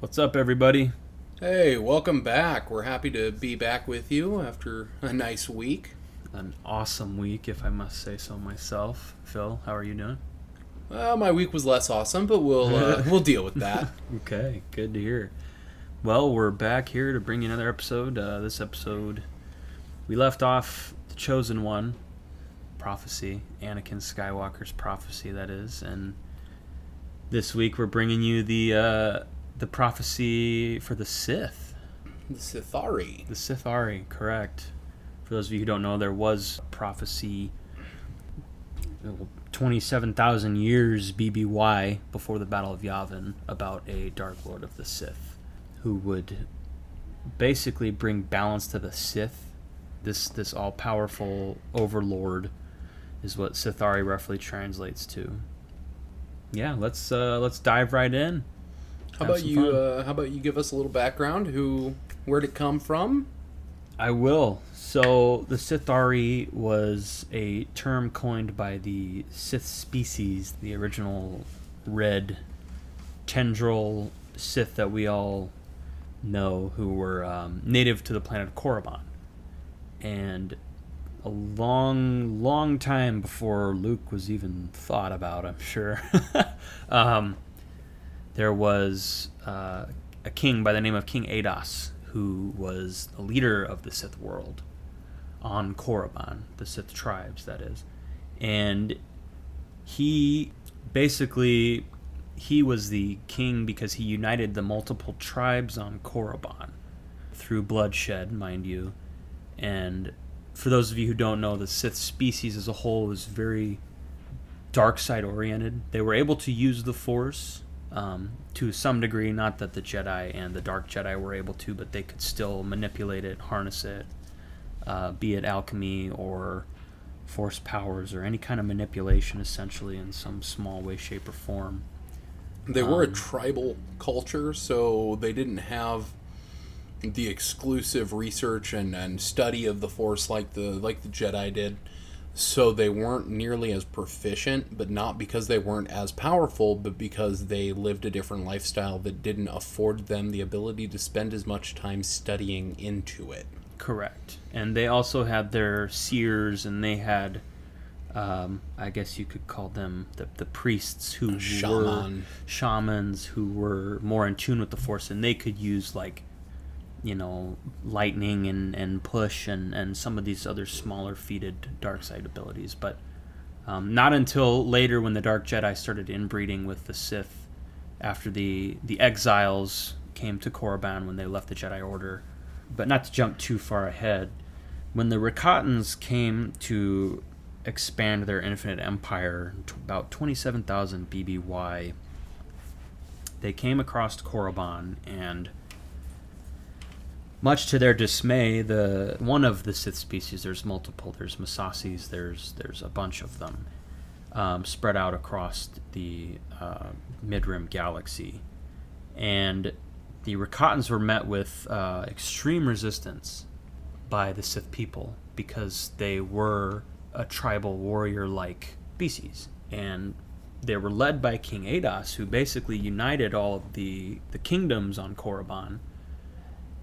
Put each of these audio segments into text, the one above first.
What's up, everybody? Hey, welcome back. We're happy to be back with you after a nice week. An awesome week, if I must say so myself. Phil, how are you doing? Uh, my week was less awesome, but we'll uh, we'll deal with that. Okay, good to hear. Well, we're back here to bring you another episode. Uh, this episode, we left off the chosen one, prophecy, Anakin Skywalker's prophecy, that is, and this week we're bringing you the uh, the prophecy for the Sith. The Sithari. The Sithari, correct. For those of you who don't know, there was prophecy 27,000 years BBY before the Battle of Yavin about a Dark Lord of the Sith who would basically bring balance to the Sith. This this all-powerful overlord is what Sithari roughly translates to. Yeah, let's uh, let's dive right in. How about you? Uh, how about you give us a little background? Who, where'd it come from? I will. So the Sithari was a term coined by the Sith species, the original red tendril Sith that we all know, who were um, native to the planet Korriban, and a long, long time before Luke was even thought about, I'm sure. um, there was uh, a king by the name of King Adas, who was the leader of the Sith world on Korriban, the Sith tribes, that is. And he basically he was the king because he united the multiple tribes on Korriban through bloodshed, mind you. And for those of you who don't know, the Sith species as a whole is very dark side oriented. They were able to use the Force um, to some degree. Not that the Jedi and the Dark Jedi were able to, but they could still manipulate it, harness it, uh, be it alchemy or force powers or any kind of manipulation, essentially, in some small way, shape, or form. They were a Um, tribal culture, so they didn't have the exclusive research and, and study of the Force like the like the Jedi did. So they weren't nearly as proficient, but not because they weren't as powerful, but because they lived a different lifestyle that didn't afford them the ability to spend as much time studying into it. Correct. And they also had their seers, and they had, um, I guess you could call them the, the priests who were shamans who were more in tune with the force, and they could use like, you know, lightning and, and push and, and some of these other smaller feated dark side abilities. But um, not until later when the Dark Jedi started inbreeding with the Sith after the the exiles came to Korriban when they left the Jedi Order. But not to jump too far ahead, when the Rakatans came to expand their infinite empire, t- about 27,000 BBY, they came across Korriban and much to their dismay, the one of the Sith species, there's multiple, there's Massassis, there's there's a bunch of them, um, spread out across the uh, Mid Rim galaxy, and the Rakatans were met with uh, extreme resistance by the Sith people because they were a tribal warrior-like species, and they were led by King Adas, who basically united all of the the kingdoms on Korriban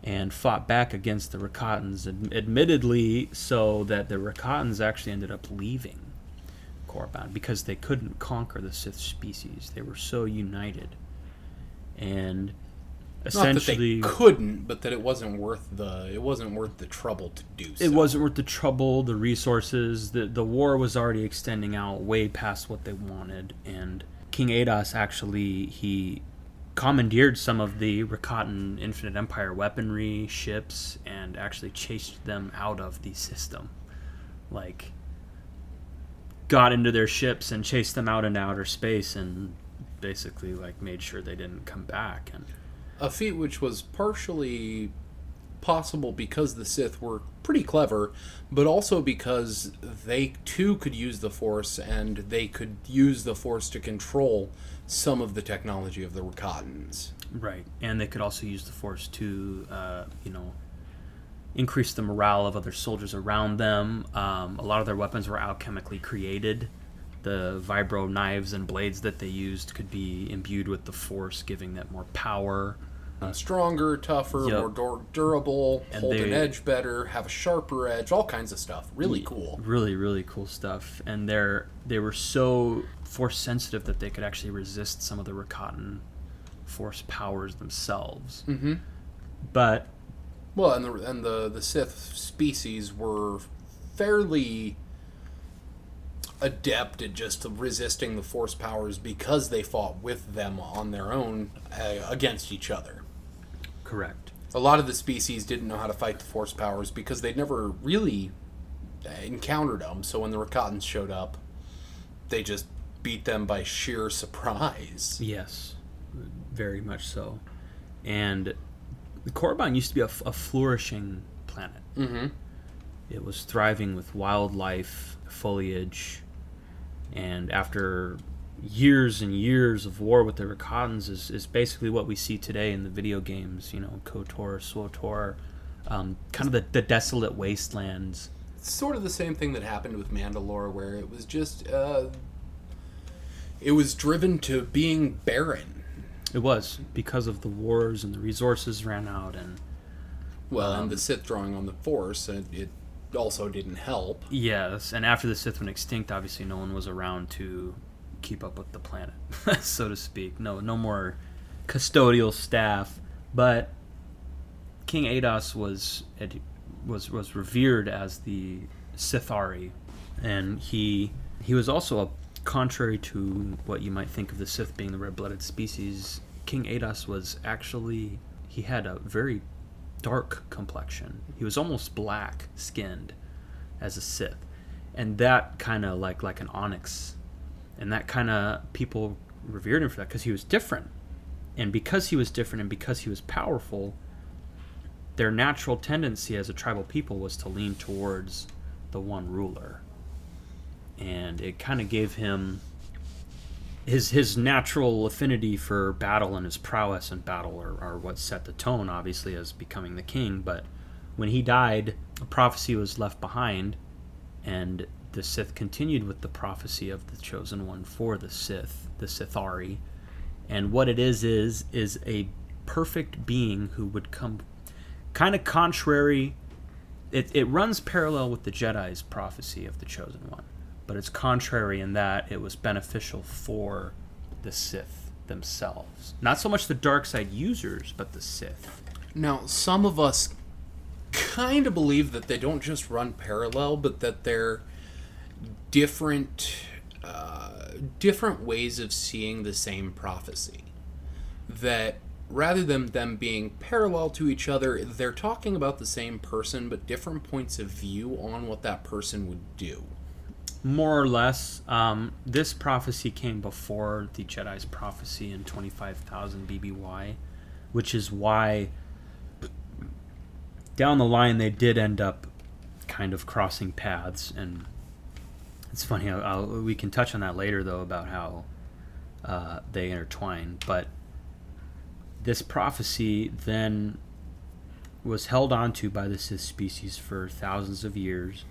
and fought back against the Rakatans, ad- admittedly, so that the Rakatans actually ended up leaving Korriban because they couldn't conquer the Sith species. They were so united, and Not that they essentially, couldn't, but that it wasn't worth the it wasn't worth the trouble to do so. it wasn't worth the trouble, the resources. the The war was already extending out way past what they wanted, and King Adas actually he commandeered some of the Rakatan Infinite Empire weaponry, ships, and actually chased them out of the system. Like, got into their ships and chased them out into outer space, and basically like made sure they didn't come back. And a feat which was partially possible because the Sith were pretty clever, but also because they too could use the Force and they could use the Force to control some of the technology of the Rakatans. Right, and they could also use the force to, uh, you know, increase the morale of other soldiers around them. Um, a lot of their weapons were alchemically created. The vibro knives and blades that they used could be imbued with the force, giving them more power. Stronger, tougher, Yep. more dur- durable, And hold an edge better, have a sharper edge, all kinds of stuff. Really cool. really really cool stuff and they're they were so force sensitive that they could actually resist some of the Rakatan force powers themselves Mm-hmm. but Well, and the and the the Sith species were fairly adept at just resisting the Force powers because they fought with them on their own uh, against each other. Correct A lot of the species didn't know how to fight the Force powers because they'd never really encountered them. So when the Rakatans showed up, they just beat them by sheer surprise. yes very much so and the Korriban used to be a flourishing planet Mm-hmm. It was thriving with wildlife, foliage, and after years and years of war with the Rakatans is, is basically what we see today in the video games, you know, KOTOR, SWOTOR, um, kind of the, the desolate wastelands. sort of the same thing that happened with Mandalore, where it was just uh, it was driven to being barren. It was because of the wars and the resources ran out and Well, Um, and the Sith drawing on the Force, and it also didn't help. yes, and after the Sith went extinct, obviously no one was around to keep up with the planet, so to speak. No, no more custodial staff, but King Adas was was was revered as the Sithari, and he he was also a contrary to what you might think of the Sith being the red-blooded species. King Adas was actually he had a very dark complexion. He was almost black skinned as a Sith, and that kind of like like an onyx, and that kind of people revered him for that because he was different, and because he was different and because he was powerful, their natural tendency as a tribal people was to lean towards the one ruler, and it kind of gave him his his natural affinity for battle and his prowess in battle are, are what set the tone, obviously, as becoming the king. But when he died, a prophecy was left behind, and the Sith continued with the prophecy of the chosen one for the Sith, the Sithari. And what it is is is a perfect being who would come kind of contrary it, it runs parallel with the Jedi's prophecy of the chosen one, but it's contrary in that it was beneficial for the Sith themselves. Not so much the dark side users, but the Sith. Now, some of us kind of believe that they don't just run parallel, but that they're different, uh, different ways of seeing the same prophecy. That rather than them being parallel to each other, they're talking about the same person, but different points of view on what that person would do. More or less, um, this prophecy came before the Jedi's prophecy in 25,000 BBY, which is why down the line they did end up kind of crossing paths. And it's funny, I'll, we can touch on that later, though, about how uh, they intertwine. But this prophecy then was held onto by the Sith species for thousands of years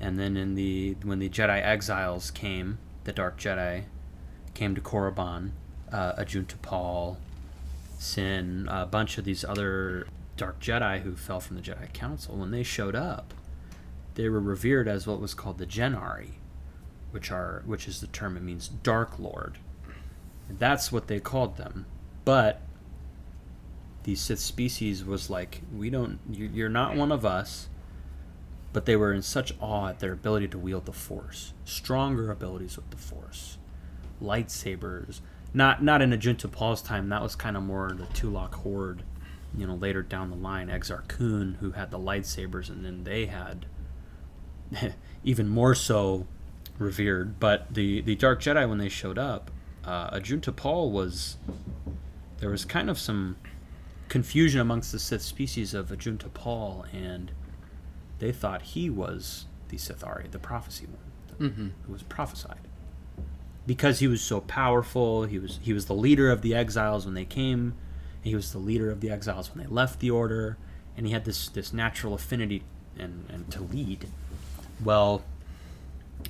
and then in the when the Jedi exiles came, the Dark Jedi came to Korriban, uh, Ajunta Pall, Syn, a bunch of these other Dark Jedi who fell from the Jedi Council. When they showed up, they were revered as what was called the Jen'ari, which are which is the term it means Dark Lord. And that's what they called them. But the Sith species was like, we don't, you- you're not one of us but they were in such awe at their ability to wield the force stronger abilities with the force lightsabers not not in Ajunta Pall's time that was kind of more the Tulak Hord you know later down the line Exar Kun who had the lightsabers and then they had even more so revered but the the Dark Jedi when they showed up uh, Ajunta Pall was there was kind of some confusion amongst the Sith species of Ajunta Pall and they thought he was the Sithari, the prophecy one, Mm-hmm. who was prophesied. Because he was so powerful, he was he was the leader of the exiles when they came, and he was the leader of the exiles when they left the order, and he had this this natural affinity and, and to lead. Well,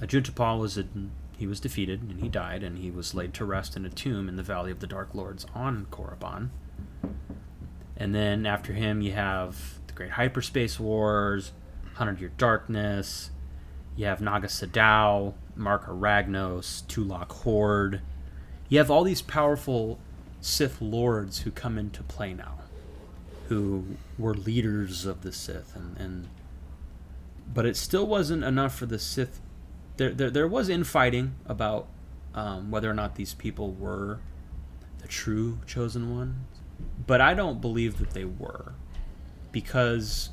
Ajunta was a, he was defeated and he died, and he was laid to rest in a tomb in the Valley of the Dark Lords on Korriban. And then after him, you have the Great Hyperspace Wars, Hundred Year Darkness. You have Naga Sadow, Marka Ragnos, Tulak Hord. You have all these powerful Sith lords who come into play now, who were leaders of the Sith, and, and but it still wasn't enough for the Sith. There, there, there was infighting about um, whether or not these people were the true chosen ones, but I don't believe that they were, because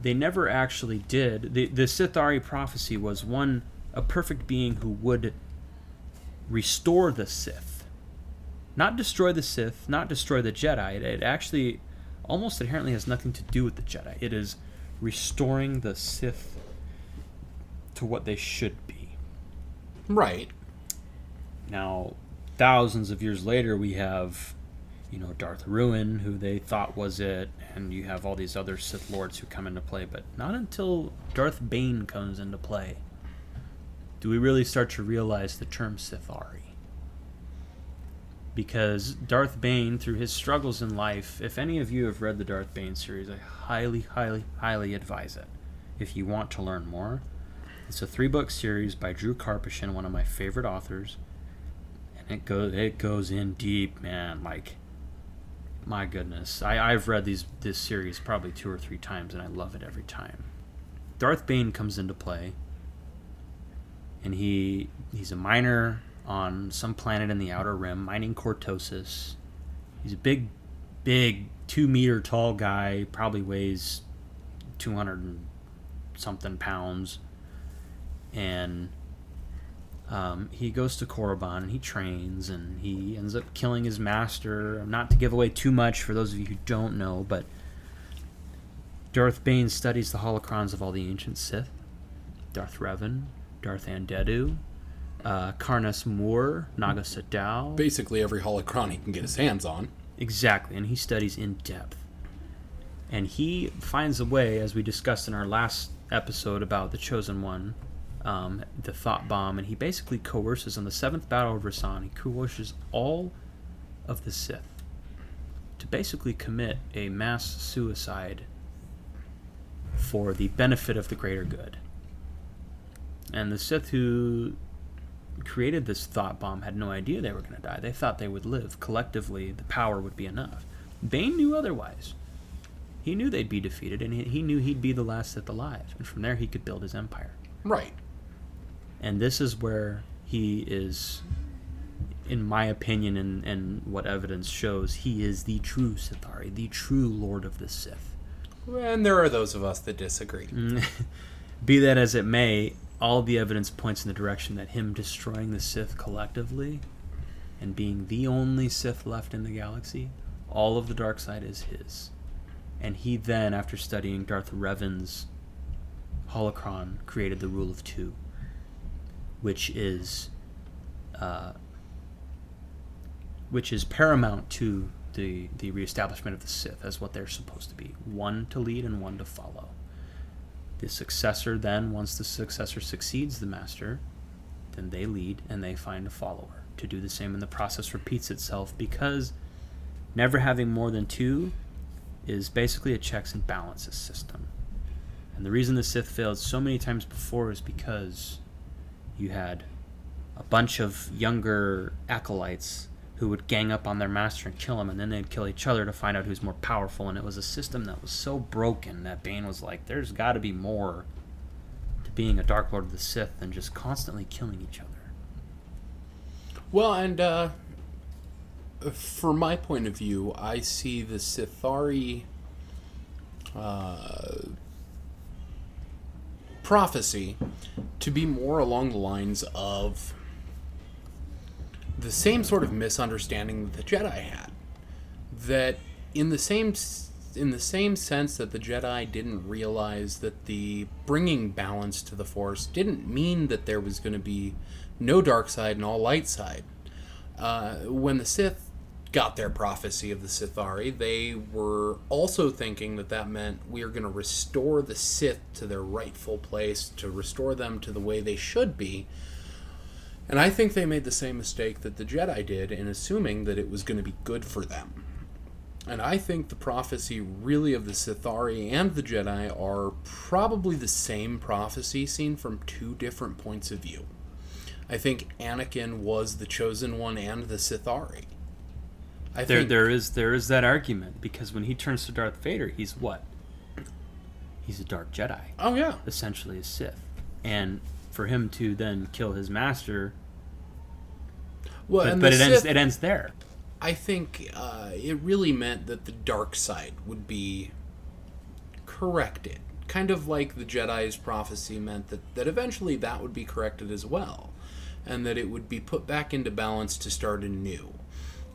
they never actually did. The the Sithari prophecy was one a perfect being who would restore the Sith, not destroy the Sith, not destroy the Jedi. It, it actually almost inherently has nothing to do with the Jedi. It is restoring the Sith to what they should be. Right. Now, thousands of years later, we have, you know, Darth Ruin, who they thought was it, and you have all these other Sith Lords who come into play, but not until Darth Bane comes into play do we really start to realize the term Sithari. Because Darth Bane, through his struggles in life, if any of you have read the Darth Bane series, I highly, highly, highly advise it if you want to learn more. It's a three book series by Drew Karpyshyn, one of my favorite authors. And it goes it goes in deep, man. Like my goodness. I, I've read these this series probably two or three times and I love it every time. Darth Bane comes into play and he he's a miner on some planet in the outer rim mining cortosis he's a big big two meter tall guy probably weighs 200 and something pounds and um, he goes to Korriban and he trains and he ends up killing his master. Not to give away too much for those of you who don't know, but Darth Bane studies the holocrons of all the ancient Sith. Darth Revan, Darth Andeddu, uh, Karness Muur, Naga Sadow. Basically, every holocron he can get his hands on. Exactly, and he studies in depth. And he finds a way, as we discussed in our last episode about the Chosen One, um, the Thought Bomb, and he basically coerces on the seventh battle of Ruusan, he coerces all of the Sith to basically commit a mass suicide for the benefit of the greater good. And the Sith who created this thought bomb had no idea they were going to die. They thought they would live. Collectively, the power would be enough. Bane knew otherwise. He knew they'd be defeated, and he, he knew he'd be the last Sith alive. And from there, he could build his empire. Right. And this is where he is, in my opinion, and, and what evidence shows, he is the true Sithari, the true Lord of the Sith. And there are those of us that disagree. Mm. Be that as it may, all the evidence points in the direction that him destroying the Sith collectively and being the only Sith left in the galaxy, all of the dark side is his. And he then, after studying Darth Revan's holocron, created the rule of two, which is, uh, which is paramount to the the reestablishment of the Sith as what they're supposed to be: one to lead and one to follow. The successor then, once the successor succeeds the master, then they lead and they find a follower to do the same, and the process repeats itself because never having more than two is basically a checks and balances system. And the reason the Sith failed so many times before is because you had a bunch of younger acolytes who would gang up on their master and kill him, and then they'd kill each other to find out who's more powerful. And it was a system that was so broken that Bane was like, "There's got to be more to being a Dark Lord of the Sith than just constantly killing each other." Well, and uh, from my point of view, I see the Sithari uh, prophecy to be more along the lines of the same sort of misunderstanding that the Jedi had. That in the same in the same sense that the Jedi didn't realize that the bringing balance to the Force didn't mean that there was going to be no dark side and all light side. Uh, when the Sith got their prophecy of the Sithari, they were also thinking that that meant we are going to restore the Sith to their rightful place, to restore them to the way they should be. And I think they made the same mistake that the Jedi did in assuming that it was going to be good for them. And I think the prophecy really of the Sithari and the Jedi are probably the same prophecy seen from two different points of view. I think Anakin was the chosen one and the Sithari. I there, think there is there is that argument because when he turns to Darth Vader, he's what? He's a dark Jedi. Oh yeah, essentially a Sith, and for him to then kill his master. Well, but, but it Sith, ends it ends there. I think uh, it really meant that the dark side would be corrected, kind of like the Jedi's prophecy meant that that eventually that would be corrected as well and that it would be put back into balance to start anew.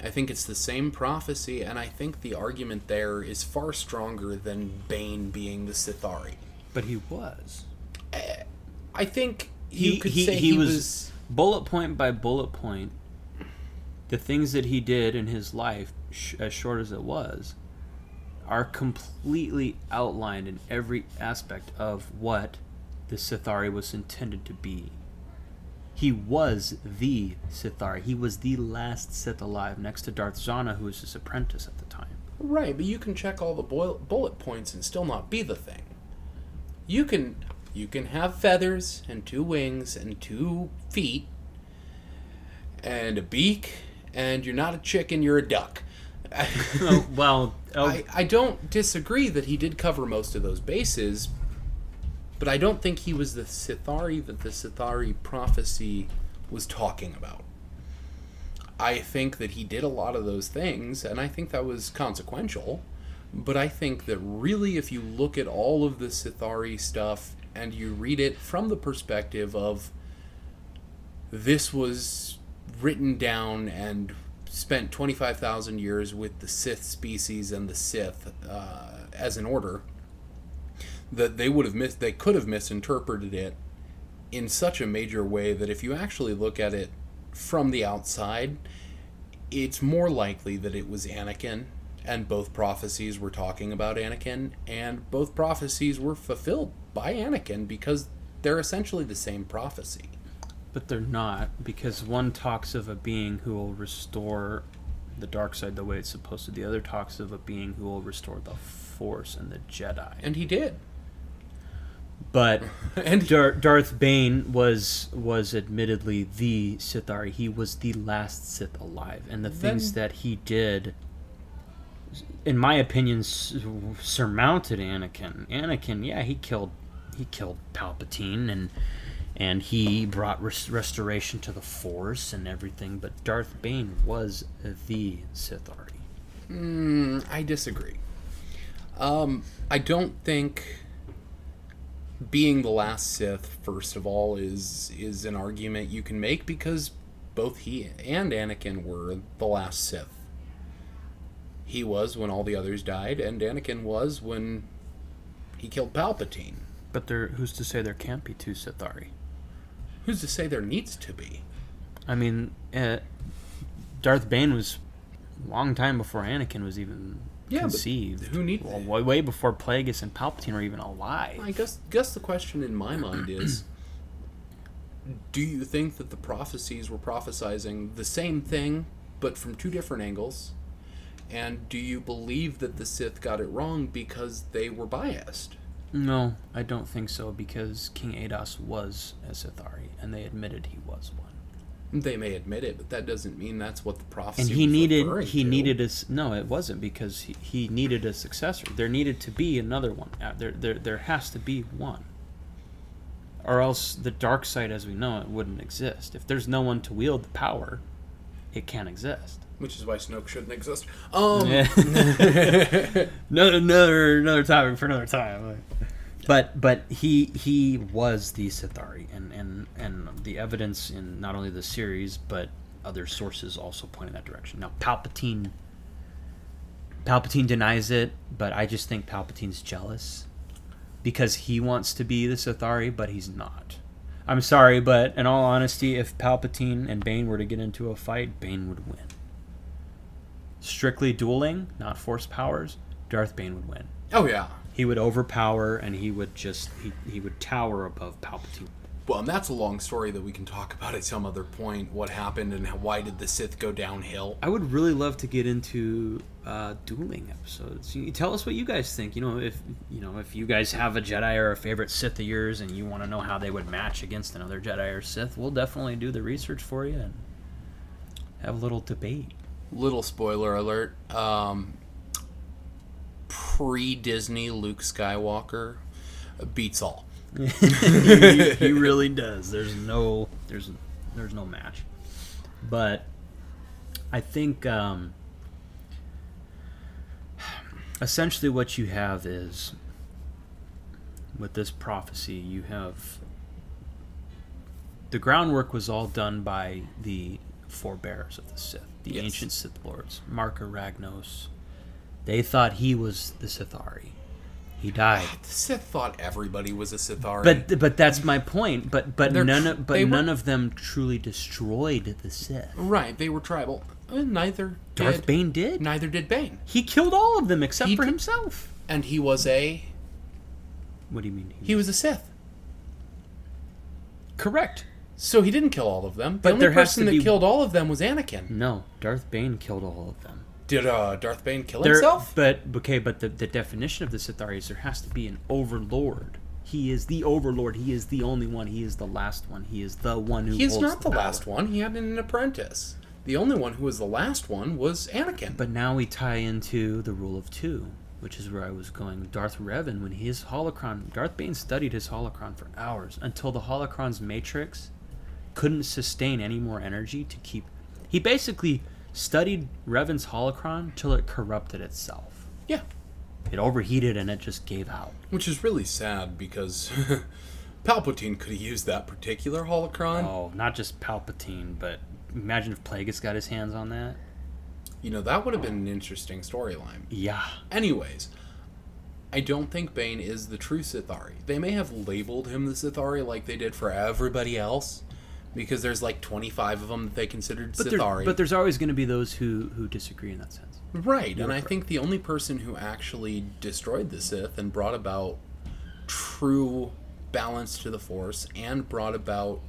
I think it's the same prophecy, and I think the argument there is far stronger than Bane being the Sithari. But he was. I, think you he, could he, he, he was, was bullet point by bullet point. The things that he did in his life, sh- as short as it was, are completely outlined in every aspect of what the Sithari was intended to be he was the Sithari. He was the last Sith alive, next to Darth Zannah, who was his apprentice at the time. Right, but you can check all the bullet points and still not be the thing. You can you can have feathers and two wings and two feet and a beak, and you're not a chicken, you're a duck. oh, well, oh. I, I don't disagree that he did cover most of those bases, but I don't think he was the Sithari that the Sithari prophecy was talking about. I think that he did a lot of those things, and I think that was consequential. But I think that really, if you look at all of the Sithari stuff and you read it from the perspective of this was written down and spent 25,000 years with the Sith species and the Sith uh, as an order, that they would have mis- they could have misinterpreted it in such a major way that if you actually look at it from the outside, it's more likely that it was Anakin and both prophecies were talking about Anakin and both prophecies were fulfilled by Anakin because they're essentially the same prophecy. But they're not because one talks of a being who will restore the dark side the way it's supposed to. The other talks of a being who will restore the Force and the Jedi. And he did. But and Dar- Darth Bane was was admittedly the Sithari. He was the last Sith alive, and the then, things that he did, in my opinion, surmounted Anakin. Anakin, yeah, he killed he killed Palpatine and and he brought res- restoration to the Force and everything. But Darth Bane was the Sithari. Mm, I disagree. Um, I don't think being the last Sith, first of all, is is an argument you can make because both he and Anakin were the last Sith. He was when all the others died, and Anakin was when he killed Palpatine. But there, who's to say there can't be two Sithari? Who's to say there needs to be? I mean, uh, Darth Bane was a long time before Anakin was even yeah, conceived. Who needs? well, way, way before Plagueis and Palpatine were even alive. I guess guess the question in my mind is do you think that the prophecies were prophesizing the same thing but from two different angles? And do you believe that the Sith got it wrong because they were biased? No, I don't think so because King Adas was a Sithari and they admitted he was one. They may admit it, but that doesn't mean that's what the prophecy. And he needed he to. needed a no, it wasn't because he, he needed a successor. There needed to be another one. Uh, there there there has to be one, or else the dark side as we know it wouldn't exist. If there's no one to wield the power, it can't exist. Which is why Snoke shouldn't exist. Um. Yeah. another another another topic for another time but but he he was the Sithari, and and and the evidence in not only the series but other sources also point in that direction. Now Palpatine Palpatine denies it, but I just think Palpatine's jealous because he wants to be the Sithari, but he's not. I'm sorry, but in all honesty, if Palpatine and Bane were to get into a fight, Bane would win. Strictly dueling, not force powers, Darth Bane would win. Oh yeah he would overpower and he would just he, he would tower above Palpatine. Well, and that's a long story that we can talk about at some other point. What happened and why did the Sith go downhill? I would really love to get into uh, dueling episodes. You, tell us what you guys think. You know, if you know if you guys have a Jedi or a favorite Sith of yours, and you want to know how they would match against another Jedi or Sith, we'll definitely do the research for you and have a little debate. Little spoiler alert. Um, Pre Disney Luke Skywalker beats all. he, he really does. There's no there's there's no match. But I think um, essentially what you have is with this prophecy you have the groundwork was all done by the forebears of the Sith, the Yes. ancient Sith lords, Marka Ragnos. They thought he was the Sithari. He died. The Sith thought everybody was a Sithari. But but that's my point. But but They're none of, but were- none of them truly destroyed the Sith. right, they were tribal. Uh, neither Darth did. Bane did. Neither did Bane. He killed all of them except He for did- himself. And he was a What do you mean? he was a Sith. correct. So he didn't kill all of them. The But only person that be- killed all of them was Anakin. No, Darth Bane killed all of them. Did uh, Darth Bane kill There- himself? But okay, but the, the definition of the Sithari is there has to be an overlord. He is the overlord. He is the only one. He is the last one. He is the one who. He is holds not the power. last one. He had an apprentice. The only one who was the last one was Anakin. But now we tie into the rule of two, which is where I was going. Darth Revan, when his holocron, Darth Bane studied his holocron for hours until the holocron's matrix couldn't sustain any more energy to keep. He basically studied Revan's holocron till it corrupted itself. yeah, It overheated and it just gave out. which is really sad because Palpatine could have used that particular holocron. Oh, not just Palpatine, but imagine if Plagueis got his hands on that. You know, that would have been an interesting storyline. Yeah. Anyways, I don't think Bane is the true Sithari. They may have labeled him the Sithari like they did for everybody else, because there's like 25 of them that they considered But, there, but there's always going to be those who, who disagree in that sense. Right, You're and I think the only person who actually destroyed the Sith and brought about true balance to the Force and brought about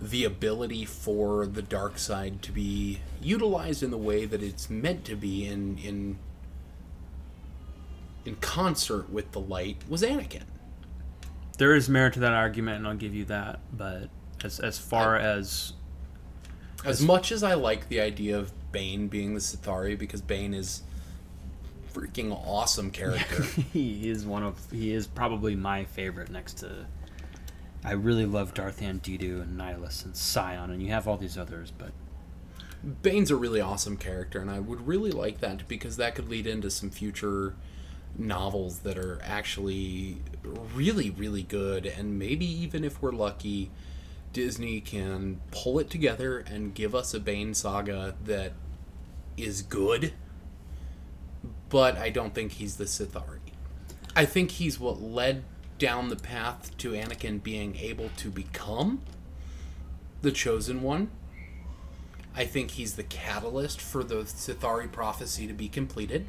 the ability for the dark side to be utilized in the way that it's meant to be in in in concert with the light was Anakin. There is merit to that argument, and I'll give you that. But as as far as As much as I like the idea of Bane being the Sithari because Bane is freaking awesome character. he is one of he is probably my favorite next to. I really love Darth Andeddu and Nihilus and Sion, and you have all these others, but Bane's a really awesome character, and I would really like that because that could lead into some future novels that are actually really, really good. And maybe even if we're lucky, Disney can pull it together and give us a Bane saga that is good. But I don't think he's the Sithari. I think he's what led down the path to Anakin being able to become the chosen one. I think he's the catalyst for the Sithari prophecy to be completed.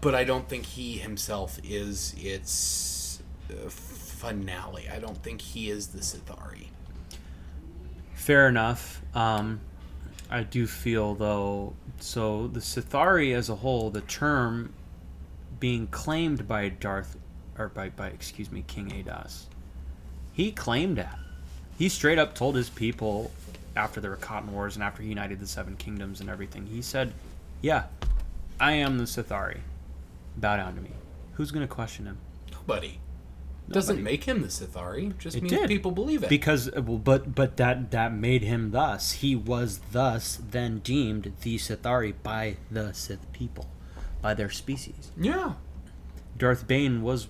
But I don't think he himself is its uh, finale. I don't think he is the Sithari. fair enough. Um, I do feel though, so the Sithari as a whole, the term being claimed by Darth, or by by excuse me, King Adas, he claimed that. He straight up told his people after the Rakatan Wars and after he united the Seven Kingdoms and everything. He said, "Yeah, I am the Sithari. Bow down to me." Who's gonna question him? Nobody. Doesn't make him the Sithari. Just It means did. people believe it. Because, uh, well, but but that that made him thus. He was thus then deemed the Sithari by the Sith people, by their species. yeah. Darth Bane was,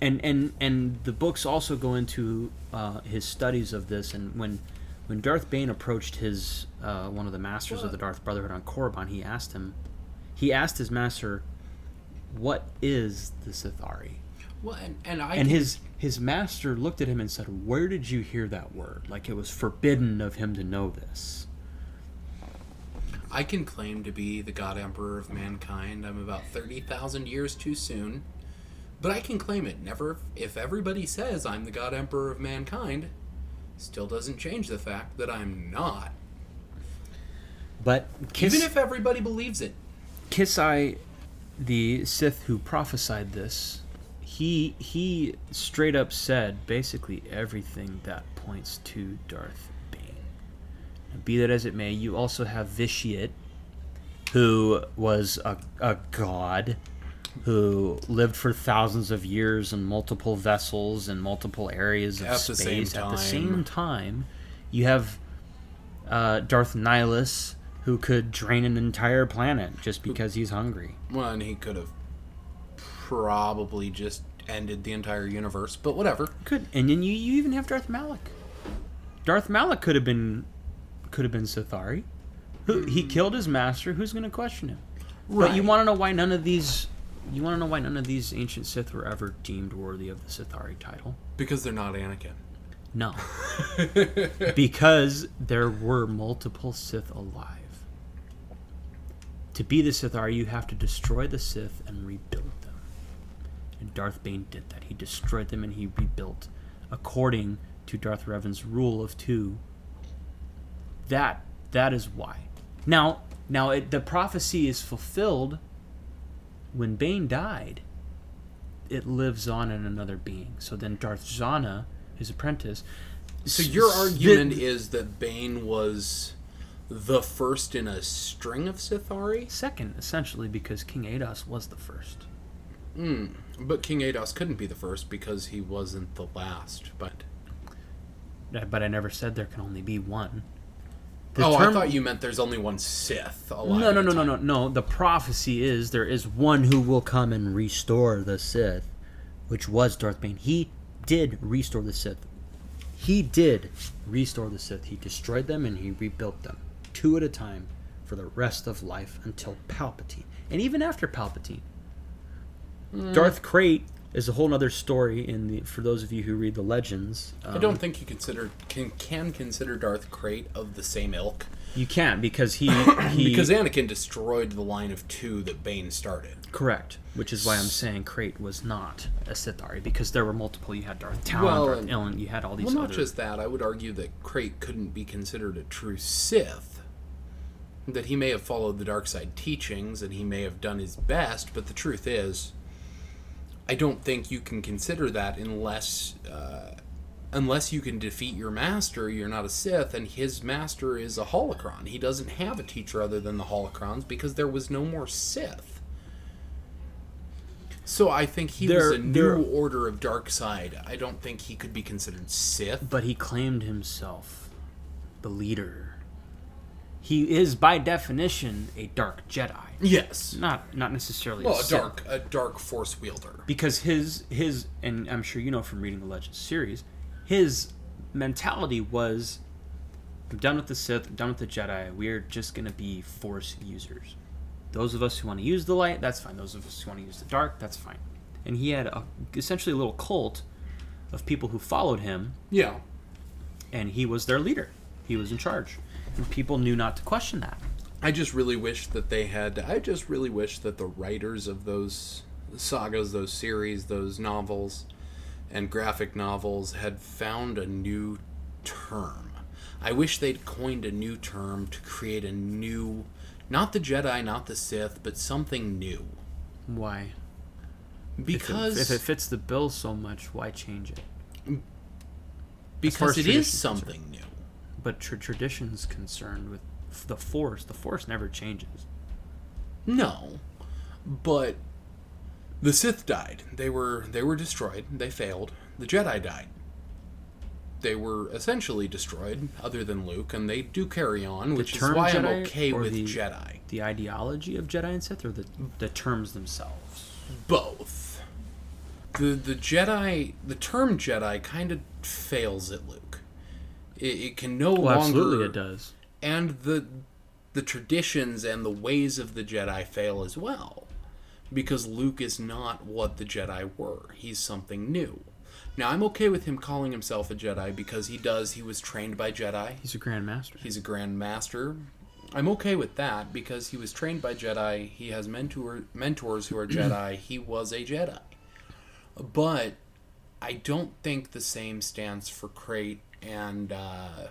and and and the books also go into uh, his studies of this. And when when Darth Bane approached his uh, one of the masters of the Darth Brotherhood on Korriban, he asked him, he asked his master, "What is the Sithari?" Well, and, and I and can- his his master looked at him and said, "Where did you hear that word? Like it was forbidden of him to know this." I can claim to be the God Emperor of mankind. I'm about 30,000 years too soon. But I can claim it. Never, if everybody says I'm the God Emperor of mankind, still doesn't change the fact that I'm not. But kiss, Even if everybody believes it. Kisai, the Sith who prophesied this, he he straight up said basically everything that points to Darth Bane. Be that as it may, you also have Vitiate, who was a, a god who lived for thousands of years in multiple vessels and multiple areas of At the space at the same time. You have uh, Darth Nihilus, who could drain an entire planet just because he's hungry. Well, and he could have probably just ended the entire universe, but whatever. Could and then you, you even have Darth Malak. Darth Malak could have been could have been Sithari. Who he hmm. killed his master. Who's going to question him? Right. But you want to know why none of these you want to know why none of these ancient Sith were ever deemed worthy of the Sithari title? Because they're not Anakin. No. because there were multiple Sith alive. To be the Sithari, you have to destroy the Sith and rebuild. And Darth Bane did that. He destroyed them and he rebuilt according to Darth Revan's rule of two. That that is why. Now, now it, the prophecy is fulfilled when Bane died. It lives on in another being. So then Darth Zannah, his apprentice. So your argument the- is that Bane was the first in a string of Sithari? second, essentially, because King Adas was the first. Hmm. But King Adas couldn't be the first because he wasn't the last. But But I never said there can only be one. The oh, term- I thought you meant there's only one Sith. Alive No, no, no, no, no, no. The prophecy is there is one who will come and restore the Sith, which was Darth Bane. He did restore the Sith. He did restore the Sith. He destroyed them and he rebuilt them, two at a time, for the rest of life until Palpatine. And even after Palpatine, Darth Krayt is a whole other story. In the for those of you who read the legends, I um, don't think you consider can can consider Darth Krayt of the same ilk you can't because he he because Anakin destroyed the line of two that Bane started. Correct. Which is why I'm saying Krayt was not a Sithari because there were multiple. You had Darth Talon, Well, Darth and- Illen. You had all these Well, not other. just that. I would argue that Krayt couldn't be considered a true Sith. That he may have followed the dark side teachings and he may have done his best, but the truth is, I don't think you can consider that unless uh, unless you can defeat your master. You're not a Sith, and his master is a holocron. He doesn't have a teacher other than the holocrons because there was no more Sith. So I think he There- was a new there- order of dark side. I don't think he could be considered Sith. but he claimed himself the leader. He is by definition a dark Jedi. Yes. Not not necessarily Well, a a dark, a dark force wielder. because his his and I'm sure you know from reading the Legends series, his mentality was I'm done with the Sith, I'm done with the Jedi. We're just gonna be Force users. Those of us who want to use the light, that's fine. Those of us who want to use the dark, that's fine. And he had a, essentially a little cult of people who followed him, Yeah. and he was their leader. He was in charge, and people knew not to question that. I just really wish that they had. I just really wish that the writers of those sagas, those series, those novels, and graphic novels had found a new term. I wish they'd coined a new term to create a new, not the Jedi, not the Sith, but something new. Why? If it- Because if it fits the bill so much, why change it? Mm. because as it is something new. But tra- tradition's concerned with the force the force never changes No, but the Sith died. They were they were destroyed. They failed. The Jedi died. They were essentially destroyed, other than Luke, and they do carry on, which is why I'm okay with the- Jedi. the ideology of jedi and sith or the, the terms themselves Both. The the Jedi, the term Jedi, kind of fails at Luke. It, it can no longer absolutely it does. and the the traditions and the ways of the Jedi fail as well. Because Luke is not what the Jedi were. He's something new. Now I'm okay with him calling himself a Jedi because he does he was trained by Jedi. He's a grand master. He's a grand master. I'm okay with that because he was trained by Jedi. He has mentor mentors who are Jedi. He was a Jedi. But I don't think the same stands for Krayt and uh,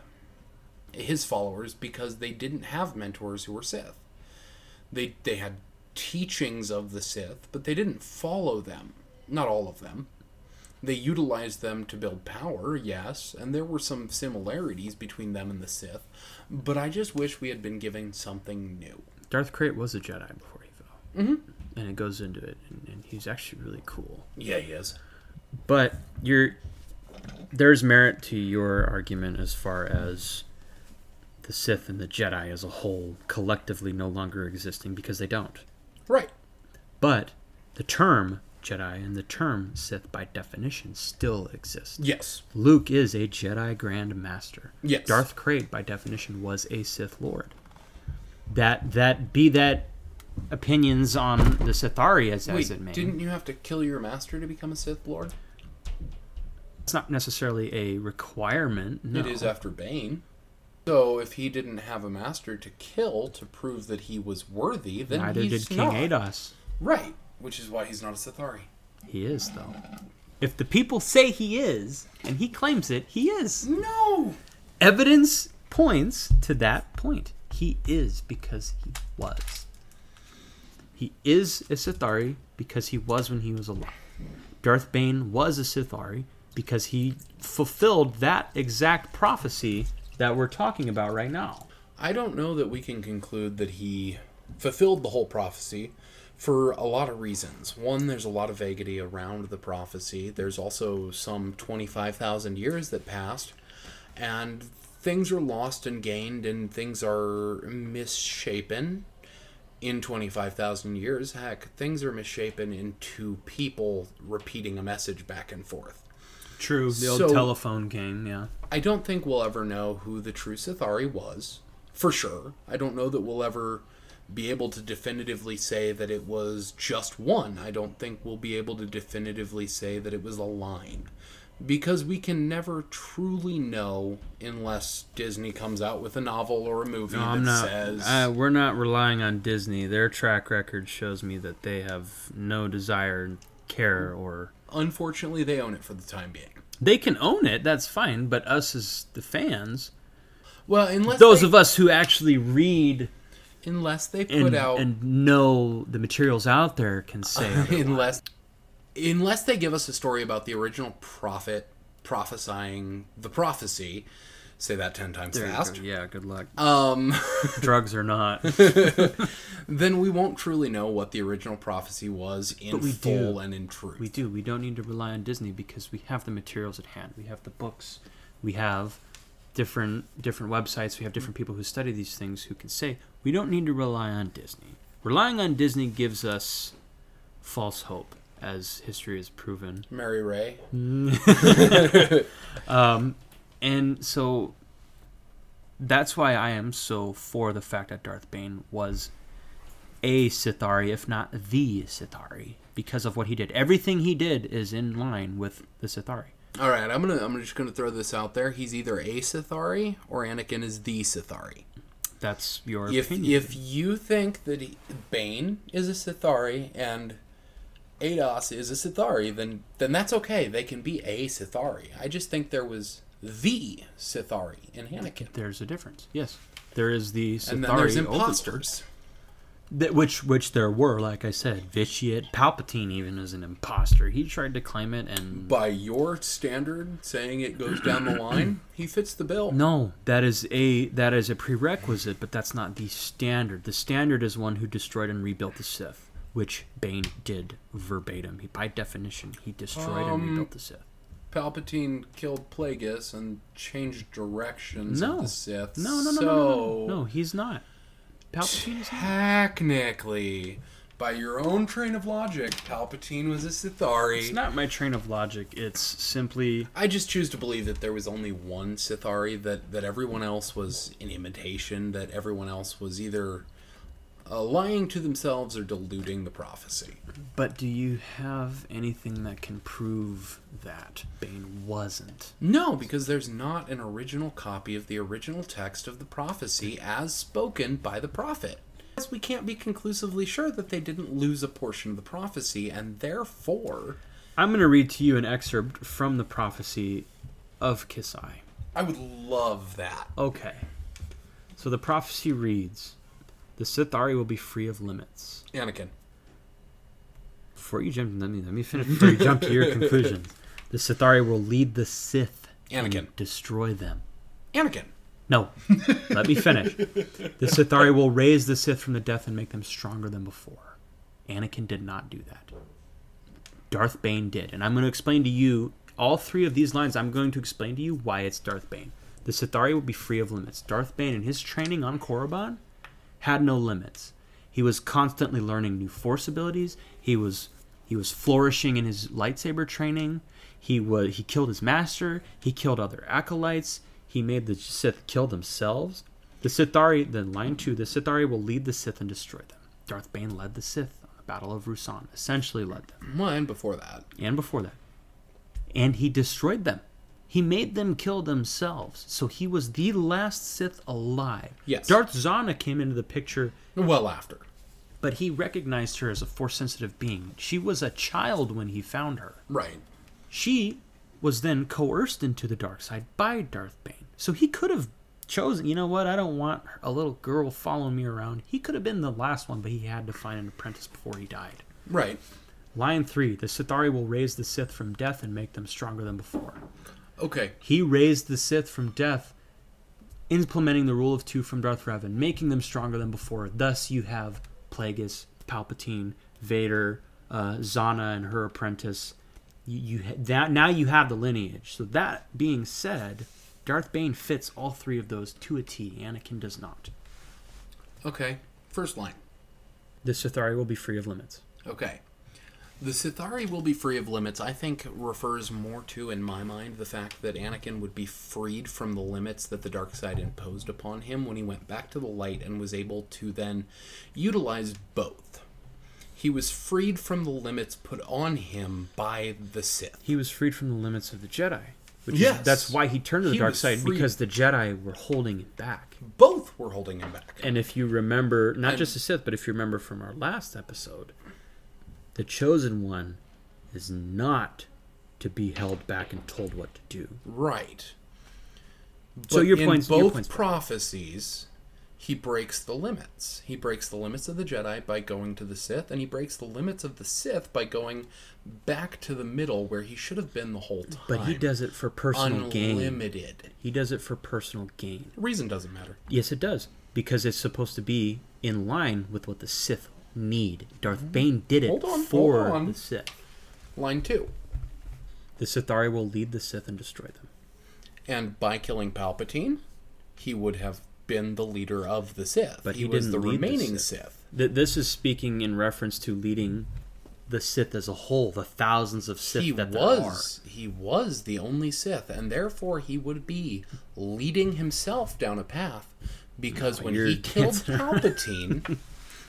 his followers because they didn't have mentors who were Sith. They they had teachings of the Sith, but they didn't follow them. Not all of them. They utilized them to build power, yes, and there were some similarities between them and the Sith, but I just wish we had been given something new. Darth Krayt was a Jedi before he fell, mm-hmm. and it goes into it, and, and he's actually really cool. Yeah, he is. But you're there's merit to your argument as far as the Sith and the Jedi as a whole collectively no longer existing because they don't. Right. But the term Jedi and the term Sith by definition still exist. Yes. Luke is a Jedi Grand Master. Yes. Darth Krayt by definition was a Sith Lord. That that be that opinions on the Sithari as, as Wait, it may. didn't you have to kill your master to become a Sith Lord? It's not necessarily a requirement. No. It is after Bane. So if he didn't have a master to kill to prove that he was worthy, then Neither did King not. Adas. Right. Which is why he's not a Sithari. He is though. If the people say he is, and he claims it, he is. No. Evidence points to that point. He is because he was. He is a Sithari because he was when he was alive. Darth Bane was a Sithari because he fulfilled that exact prophecy that we're talking about right now. I don't know that we can conclude that he fulfilled the whole prophecy for a lot of reasons. One, there's a lot of vaguity around the prophecy. There's also some 25,000 years that passed, and things are lost and gained, and things are misshapen in 25,000 years. Heck, things are misshapen into people repeating a message back and forth. True. The old So- telephone game, yeah. I don't think we'll ever know who the true Sithari was, for sure. I don't know that we'll ever be able to definitively say that it was just one. I don't think we'll be able to definitively say that it was a line. Because we can never truly know unless Disney comes out with a novel or a movie No, that I'm not. says. Uh, we're not relying on Disney. Their track record shows me that they have no desire, care, or unfortunately, they own it for the time being. they can own it. That's fine. But us as the fans, Well, unless those they, of us who actually read unless they put and, out and know the materials out there, can say. unless unless they give us a story about the original prophet prophesying the prophecy say that 10 times There fast go. Yeah. Good luck. um Drugs or not. then we won't truly know what the original prophecy was in But we full do. and in truth We do. We don't need to rely on Disney because we have the materials at hand. We have the books. We have different different websites. We have different people who study these things who can say we don't need to rely on Disney. Relying on Disney gives us false hope, as history has proven. mary ray Um, and so that's why I am so for the fact that Darth Bane was a Sithari, if not the Sithari, because of what he did. Everything he did is in line with the Sithari. all right i'm gonna i'm just gonna throw this out there he's either a sithari or anakin is the sithari That's your if opinion. if you think that he, bane is a sithari and Adas is a Sithari, then then that's okay. They can be a Sithari. I just think there was the Sithari in Anakin, there's a difference. Yes, there is the Sithari and then there's imposters. That, which which there were, like I said, Vitiate, Palpatine even is an imposter. He tried to claim it, and By your standard, saying it goes down the line, he fits the bill. no, that is a that is a prerequisite, but that's not the standard. The standard is one who destroyed and rebuilt the Sith, which Bane did verbatim. He, by definition, he destroyed and Um, rebuilt the Sith. Palpatine killed Plagueis and changed directions No. of the Sith. No, no, no, so no, no, no, no. He's not. Palpatine is. Technically, by your own train of logic, Palpatine was a Sithari. It's not my train of logic. It's simply I just choose to believe that there was only one Sithari, that, that everyone else was an imitation, that everyone else was either uh, lying to themselves or diluting the prophecy. But do you have anything that can prove that Bane wasn't? No, because there's not an original copy of the original text of the prophecy as spoken by the prophet. As we can't be conclusively sure that they didn't lose a portion of the prophecy, and therefore, I'm going to read to you an excerpt from the prophecy of Kisai. I would love that. Okay. So the prophecy reads The Sithari will be free of limits. Anakin. Before you jump, let me let me finish. Before you jump to your conclusions, the Sithari will lead the Sith Anakin. and destroy them. Anakin. No, let me finish. The Sithari will raise the Sith from the death and make them stronger than before. Anakin did not do that. Darth Bane did, and I'm going to explain to you all three of these lines. I'm going to explain to you why it's Darth Bane. The Sithari will be free of limits. Darth Bane, in his training on Korriban, had no limits. He was constantly learning new Force abilities. He was he was flourishing in his lightsaber training. He was he killed his master. He killed other acolytes. He made the Sith kill themselves. The Sithari, then line two, the Sithari will lead the Sith and destroy them. Darth Bane led the Sith on the Battle of Ruusan, essentially led them, Well, and before that. and before that, and he destroyed them. He made them kill themselves. So he was the last Sith alive. Yes. Darth Zannah came into the picture Well after. but he recognized her as a force sensitive being. She was a child when he found her. Right. She was then coerced into the dark side by Darth Bane. So he could have chosen, you know what, I don't want a little girl following me around. He could have been the last one, but he had to find an apprentice before he died. Right. Line 3 The Sithari will raise the Sith from death and make them stronger than before. Okay. He raised the Sith from death, implementing the rule of two from Darth Revan, making them stronger than before. Thus, you have Plagueis, Palpatine, Vader, uh, Zannah, and her apprentice. You, you ha- that now you have the lineage. So that being said, Darth Bane fits all three of those to a T. Anakin does not. Okay. First line. The Sithari will be free of limits. Okay. The Sithari will be free of limits, I think, refers more to, in my mind, the fact that Anakin would be freed from the limits that the dark side imposed upon him when he went back to the light and was able to then utilize both. He was freed from the limits put on him by the Sith. He was freed from the limits of the Jedi. Which Yes. is, that's why he turned to the He dark side because the Jedi were holding him back. Both were holding him back. And if you remember, not And- just the Sith, but if you remember from our last episode, the chosen one is not to be held back and told what to do. Right. So But your in point's- your both point's prophecies, he breaks the limits. He breaks the limits of the Jedi by going to the Sith, and he breaks the limits of the Sith by going back to the middle where he should have been the whole time. But he does it for personal gain. unlimited. He does it for personal gain. Reason doesn't matter. Yes, it does. Because it's supposed to be in line with what the Sith need. Darth mm-hmm. Bane did it Hold on, for hold on. the Sith. Line two. The Sithari will lead the Sith and destroy them. And by killing Palpatine, he would have been the leader of the Sith. But he, he was didn't the lead the remaining Sith. Sith. Th- This is speaking in reference to leading the Sith as a whole, the thousands of Sith he that there was he was the only Sith, and therefore he would be leading himself down a path because when he killed Palpatine,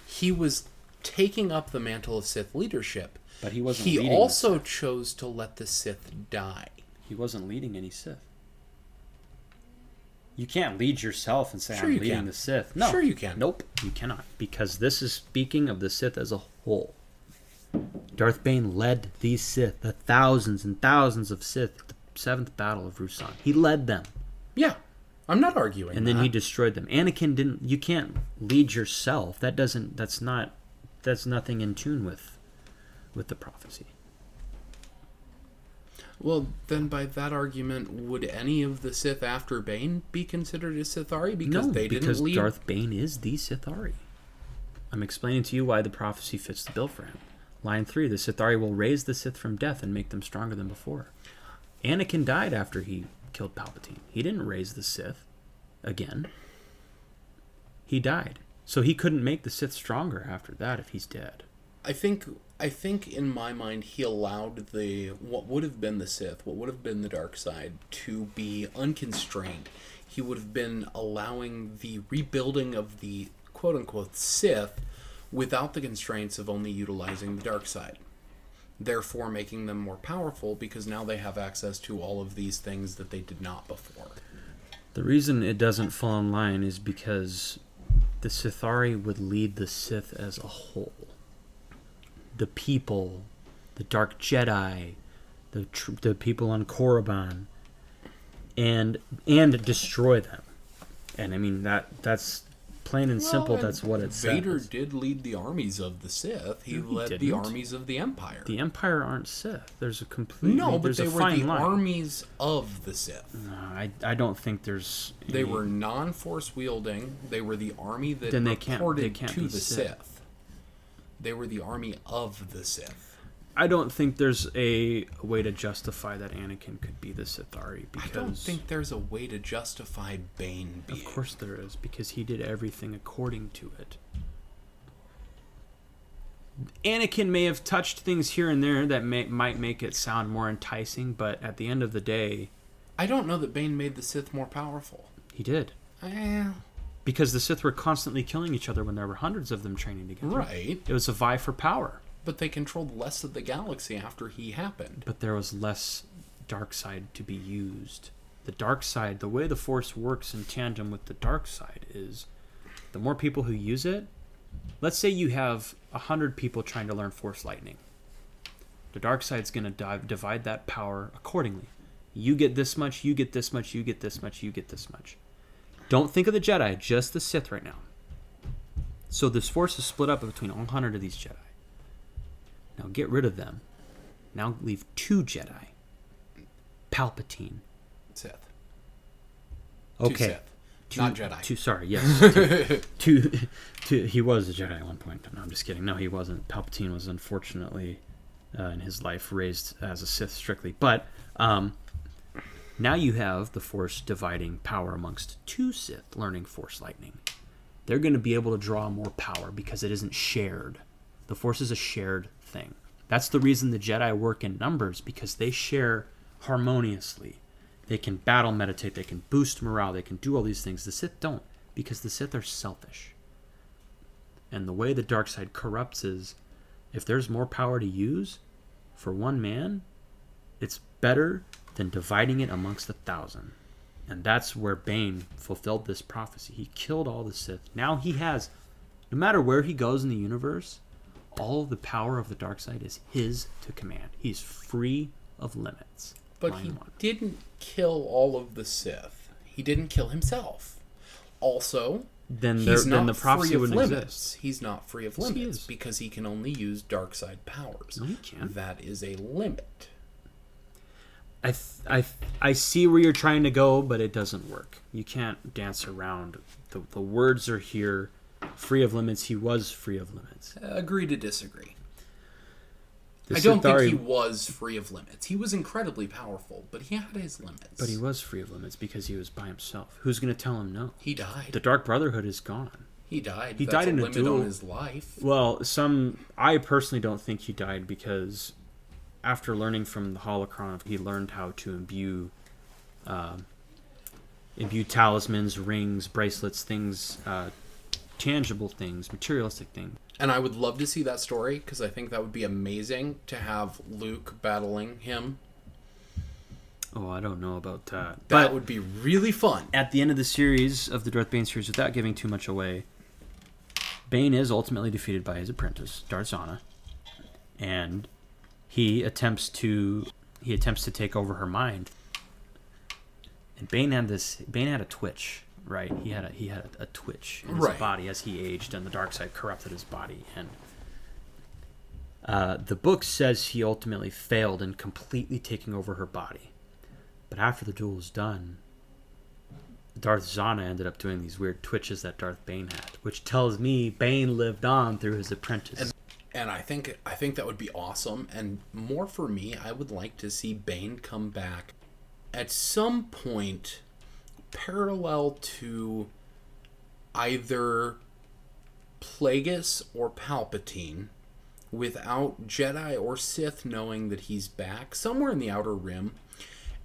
he was taking up the mantle of Sith leadership. But he wasn't He also chose to let the Sith die. He wasn't leading any Sith. You can't lead yourself and say Sure I'm leading can. the Sith. No, Sure you can. Nope, you cannot, because this is speaking of the Sith as a whole. Darth Bane led these Sith, the thousands and thousands of Sith, at the seventh battle of Ruusan. He led them, Yeah, I'm not arguing. and then that. he destroyed them. Anakin didn't. You can't lead yourself. That doesn't. That's not. That's nothing in tune with, with the prophecy. Well, then by that argument, would any of the Sith after Bane be considered a Sithari because no, they didn't because lead? Darth Bane is the Sithari. I'm explaining to you why the prophecy fits the bill for him. Line three: The Sithari will raise the Sith from death and make them stronger than before. Anakin died after he killed Palpatine. He didn't raise the Sith again. He died, so he couldn't make the Sith stronger after that if he's dead. I think I think in my mind he allowed the what would have been the Sith, what would have been the dark side to be unconstrained. He would have been allowing the rebuilding of the quote unquote Sith without the constraints of only utilizing the dark side. Therefore making them more powerful because now they have access to all of these things that they did not before. The reason it doesn't fall in line is because the Sithari would lead the Sith as a whole. The people, the Dark Jedi, the tr- the people on Korriban, and and destroy them. And I mean that that's plain and simple, Well, that's what it Vader says. did lead the armies of the Sith. He he led the didn't. armies of the Empire. The Empire aren't Sith. There's a complete no, but they were the line. armies of the Sith. No, I I don't think there's. They were non-force wielding. They were the army that Then they can't- reported they can't to the Sith. Sith. They were the army of the Sith. I don't think there's a way to justify that Anakin could be the Sithari because I don't think there's a way to justify Bane being. Of course there is, because he did everything according to it. Anakin may have touched things here and there that may, might make it sound more enticing, but at the end of the day, I don't know that Bane made the Sith more powerful. he did. Eh, Because the Sith were constantly killing each other when there were hundreds of them training together. right, It was a vie for power, but they controlled less of the galaxy after he happened. but there was less dark side to be used. The dark side, the way the Force works in tandem with the dark side is the more people who use it, let's say you have a hundred people trying to learn Force Lightning. The dark side's going to divide that power accordingly. You get this much, you get this much, you get this much, you get this much. Don't think of the Jedi, just the Sith right now. So this Force is split up between all hundred of these Jedi. Now get rid of them. Now leave two Jedi. Palpatine. Sith. Okay. Two Sith. Two- Not Jedi. Two, sorry, yes. two, two, two, he was a Jedi at one point. No, I'm just kidding. No, he wasn't. Palpatine was unfortunately uh, in his life raised as a Sith strictly. But um, now you have the Force dividing power amongst two Sith learning Force lightning. They're going to be able to draw more power because it isn't shared. The Force is a shared thing. That's the reason the Jedi work in numbers because they share harmoniously. They can battle meditate, they can boost morale, they can do all these things. The Sith don't because the Sith are selfish. And the way the dark side corrupts is if there's more power to use for one man, it's better than dividing it amongst a thousand. And that's where Bane fulfilled this prophecy. He killed all the Sith. Now he has, no matter where he goes in the universe, all the power of the dark side is his to command. He's free of limits. But Line he one. didn't kill all of the Sith. He didn't kill himself. Also, Then, there, he's not then the prophecy free of wouldn't limits. exist. He's not free of he limits is. because he can only use dark side powers. No, he can't. That is a limit. I, th- I, th- I see where you're trying to go, but it doesn't work. You can't dance around. The, the words are here. Free of limits. He was free of limits. Agree to disagree. The I don't Sithari- think he was free of limits. He was incredibly powerful, but he had his limits. But he was free of limits because he was by himself. Who's going to tell him no? He died. The Dark Brotherhood is gone. he died. He That's died in a limit duel. on his life. Well, some I personally don't think he died because after learning from the holocron, he learned how to imbue, um, imbue talismans, rings, bracelets, things, uh, tangible things, materialistic things. And I would love to see that story because I think that would be amazing to have Luke battling him. Oh, I don't know about that. That But would be really fun. at the end of the series of the Darth Bane series, without giving too much away, Bane is ultimately defeated by his apprentice, Darth Zannah, and he attempts to he attempts to take over her mind. And Bane had this Bane had a twitch, right? He had a he had a, a twitch in his Right. body as he aged, and the dark side corrupted his body. And uh, the book says he ultimately failed in completely taking over her body. But after the duel was done, Darth Zannah ended up doing these weird twitches that Darth Bane had, which tells me Bane lived on through his apprentice. And I think I think that would be awesome. And more for me, I would like to see Bane come back at some point parallel to either Plagueis or Palpatine without Jedi or Sith knowing that he's back somewhere in the outer rim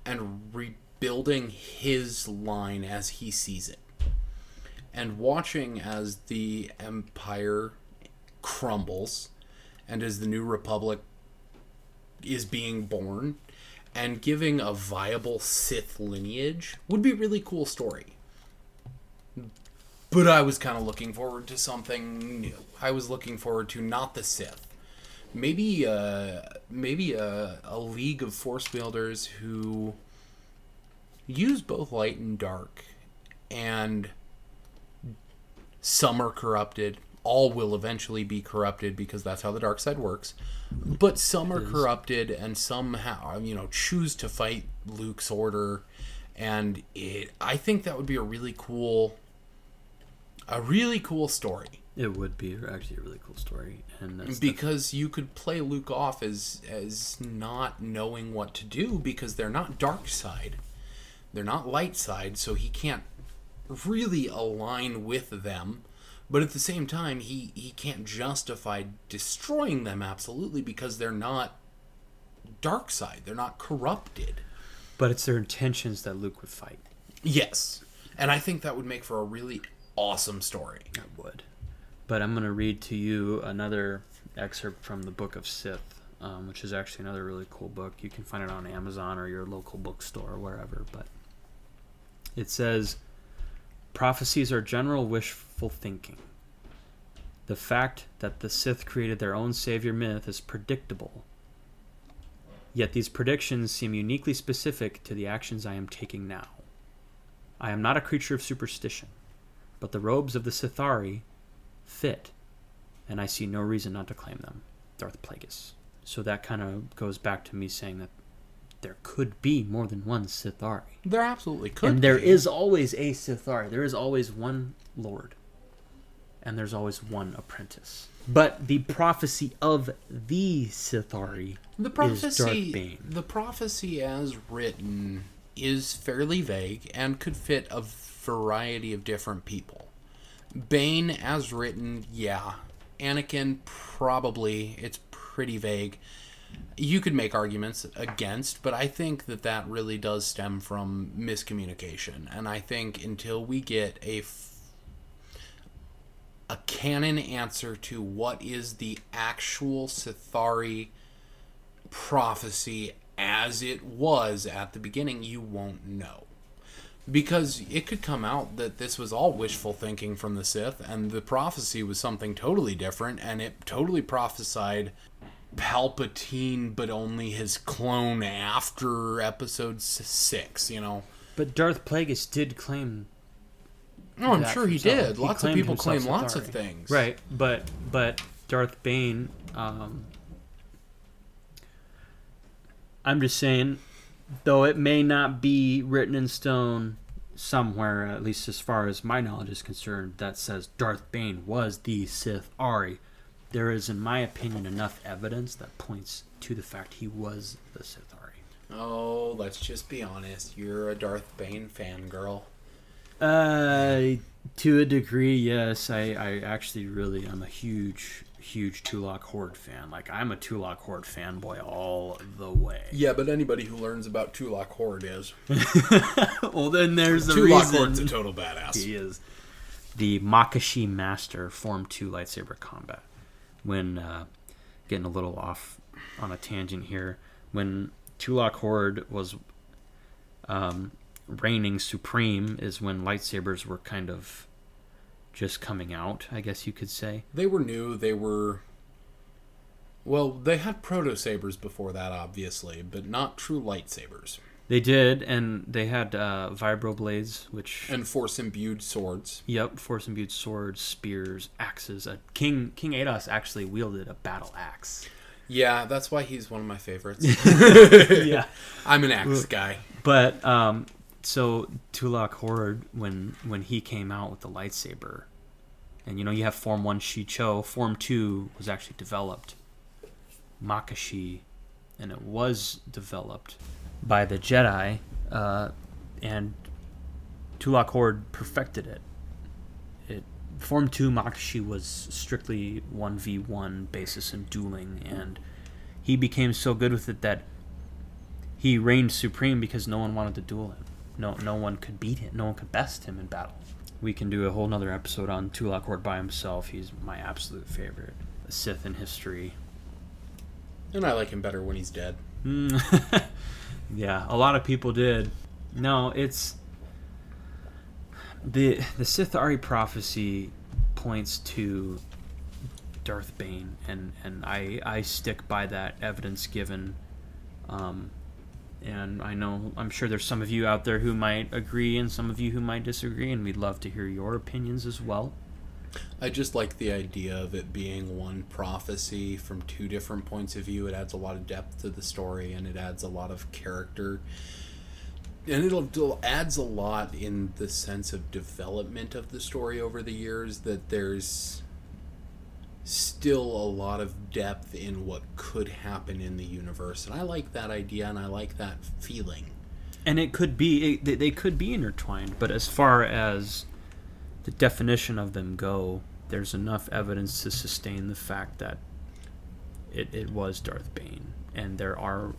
and rebuilding his line as he sees it. And watching as the empire crumbles and as the new republic is being born and giving a viable Sith lineage would be a really cool story. But I was kind of looking forward to something new. I was looking forward to not the Sith. Maybe uh maybe a, a league of force wielders who use both light and dark and Some are corrupted. All will eventually be corrupted because that's how the dark side works. But some are corrupted, and some, ha- you know, choose to fight Luke's order. And it, I think that would be a really cool, a really cool story It would be actually a really cool story, and the- because you could play Luke off as as not knowing what to do because they're not dark side, they're not light side, so he can't really align with them. But at the same time, he he can't justify destroying them absolutely because they're not dark side. They're not corrupted. but it's their intentions that Luke would fight. Yes, and I think that would make for a really awesome story. I would. But I'm going to read to you another excerpt from the Book of Sith, um, which is actually another really cool book. You can find it on Amazon or your local bookstore or wherever. But it says prophecies are general thinking. The fact that the Sith created their own savior myth is predictable. Yet these predictions seem uniquely specific to the actions I am taking now. I am not a creature of superstition but the robes of the Sithari fit, and I see no reason not to claim them. Darth Plagueis. So that kind of goes back to me saying that there could be more than one Sithari. There absolutely could. and there be. is always a Sithari. There is always one Lord. And there's always one apprentice. But the prophecy of the Sithari The prophecy, Bane. the prophecy as written, is fairly vague and could fit a variety of different people. Bane, as written, yeah. Anakin, probably. It's pretty vague. You could make arguments against, but I think that that really does stem from miscommunication. And I think until we get a a canon answer to what is the actual Sithari prophecy as it was at the beginning, you won't know. Because it could come out that this was all wishful thinking from the Sith, and the prophecy was something totally different, and it totally prophesied Palpatine, but only his clone after episode six, you know. But Darth Plagueis did claim Oh, I'm sure he himself. did. He Lots of people claim lots of things. Right, but but Darth Bane, um, I'm just saying, though it may not be written in stone somewhere, at least as far as my knowledge is concerned, that says Darth Bane was the Sith Ari. There is, in my opinion, enough evidence that points to the fact he was the Sith Ari. Oh, let's just be honest. You're a Darth Bane fangirl. Uh, to a degree, yes. I, I actually really am a huge, huge Tulak Hord fan. Like I'm a Tulak Hord fanboy all the way. Yeah, but anybody who learns about Tulak Hord is. well, then there's the Tulak reason. Hord's a total badass. he is the Makashi Master Form Two lightsaber combat. When uh, getting a little off on a tangent here, when Tulak Hord was um, reigning supreme, is when lightsabers were kind of just coming out. I guess you could say. They were new. They were. Well, they had proto sabers before that, obviously, but not true lightsabers They did, and they had uh, vibroblades, which and force imbued swords. Yep, force imbued swords, spears, axes. Uh, King King Adas actually wielded a battle axe. Yeah, that's why he's one of my favorites. yeah, I'm an axe guy. but um, so Tulak Hord when when he came out with the lightsaber, and you know you have Form One Shii-Cho, Form Two was actually developed, Makashi, and it was developed by the Jedi, uh, and Tulak Hord perfected it. It Form Two Makashi was strictly one v one basis in dueling, and he became so good with it that he reigned supreme because no one wanted to duel him. No, no one could beat him. No one could best him in battle. We can do a whole nother episode on Tulak Hord by himself. He's my absolute favorite a Sith in history. And I like him better when he's dead. Mm. yeah, a lot of people did. No, it's the the Sith Ari prophecy points to Darth Bane, and and I I stick by that evidence given. Um, and I know I'm sure there's some of you out there who might agree, and some of you who might disagree, and we'd love to hear your opinions as well. I just like the idea of it being one prophecy from two different points of view. It adds a lot of depth to the story and it adds a lot of character. And it'll, it'll adds a lot in the sense of development of the story over the years that there's still a lot of depth in what could happen in the universe. And I like that idea and I like that feeling. And it could be it, they- they could be intertwined, but as far as the definition of them go, there's enough evidence to sustain the fact that it, it was Darth Bane, and there are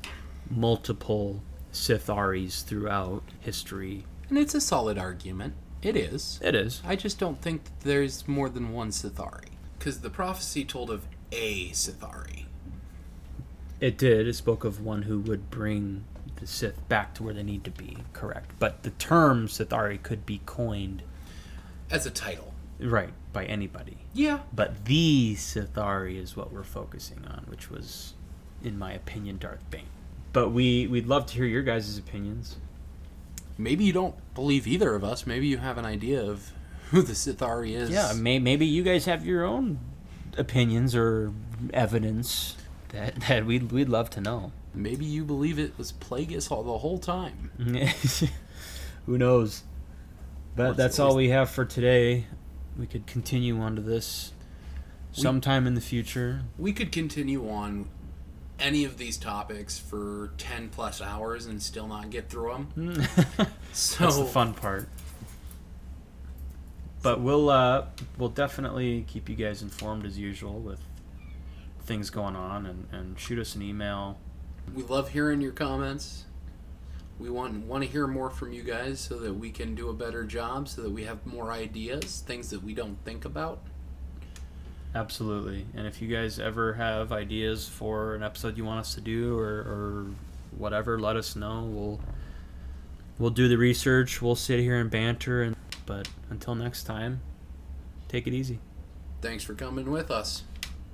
multiple Sitharis throughout history. And it's a solid argument. It is. It is. I just don't think that there's more than one Sithari. Because the prophecy told of a Sithari. It did. It spoke of one who would bring the Sith back to where they need to be. Correct. But the term Sithari could be coined As a title. right by anybody. Yeah. But the Sithari is what we're focusing on, which was, in my opinion, Darth Bane. But we we'd love to hear your guys' opinions. Maybe you don't believe either of us. Maybe you have an idea of who the Sithari is. Yeah, may, maybe you guys have your own opinions or evidence that that we'd we'd love to know. Maybe you believe it was Plagueis all the whole time. Who knows? But that's all we have for today. We could continue on to this sometime in the future. We could continue on any of these topics for 10 plus hours and still not get through them. So That's the fun part. But we'll uh, we'll definitely keep you guys informed as usual with things going on and, and shoot us an email. We love hearing your comments. We want want to hear more from you guys so that we can do a better job, so that we have more ideas, things that we don't think about. Absolutely. And if you guys ever have ideas for an episode you want us to do or, or whatever, let us know. We'll we'll do the research. We'll sit here and banter and but until next time, take it easy. Thanks for coming with us.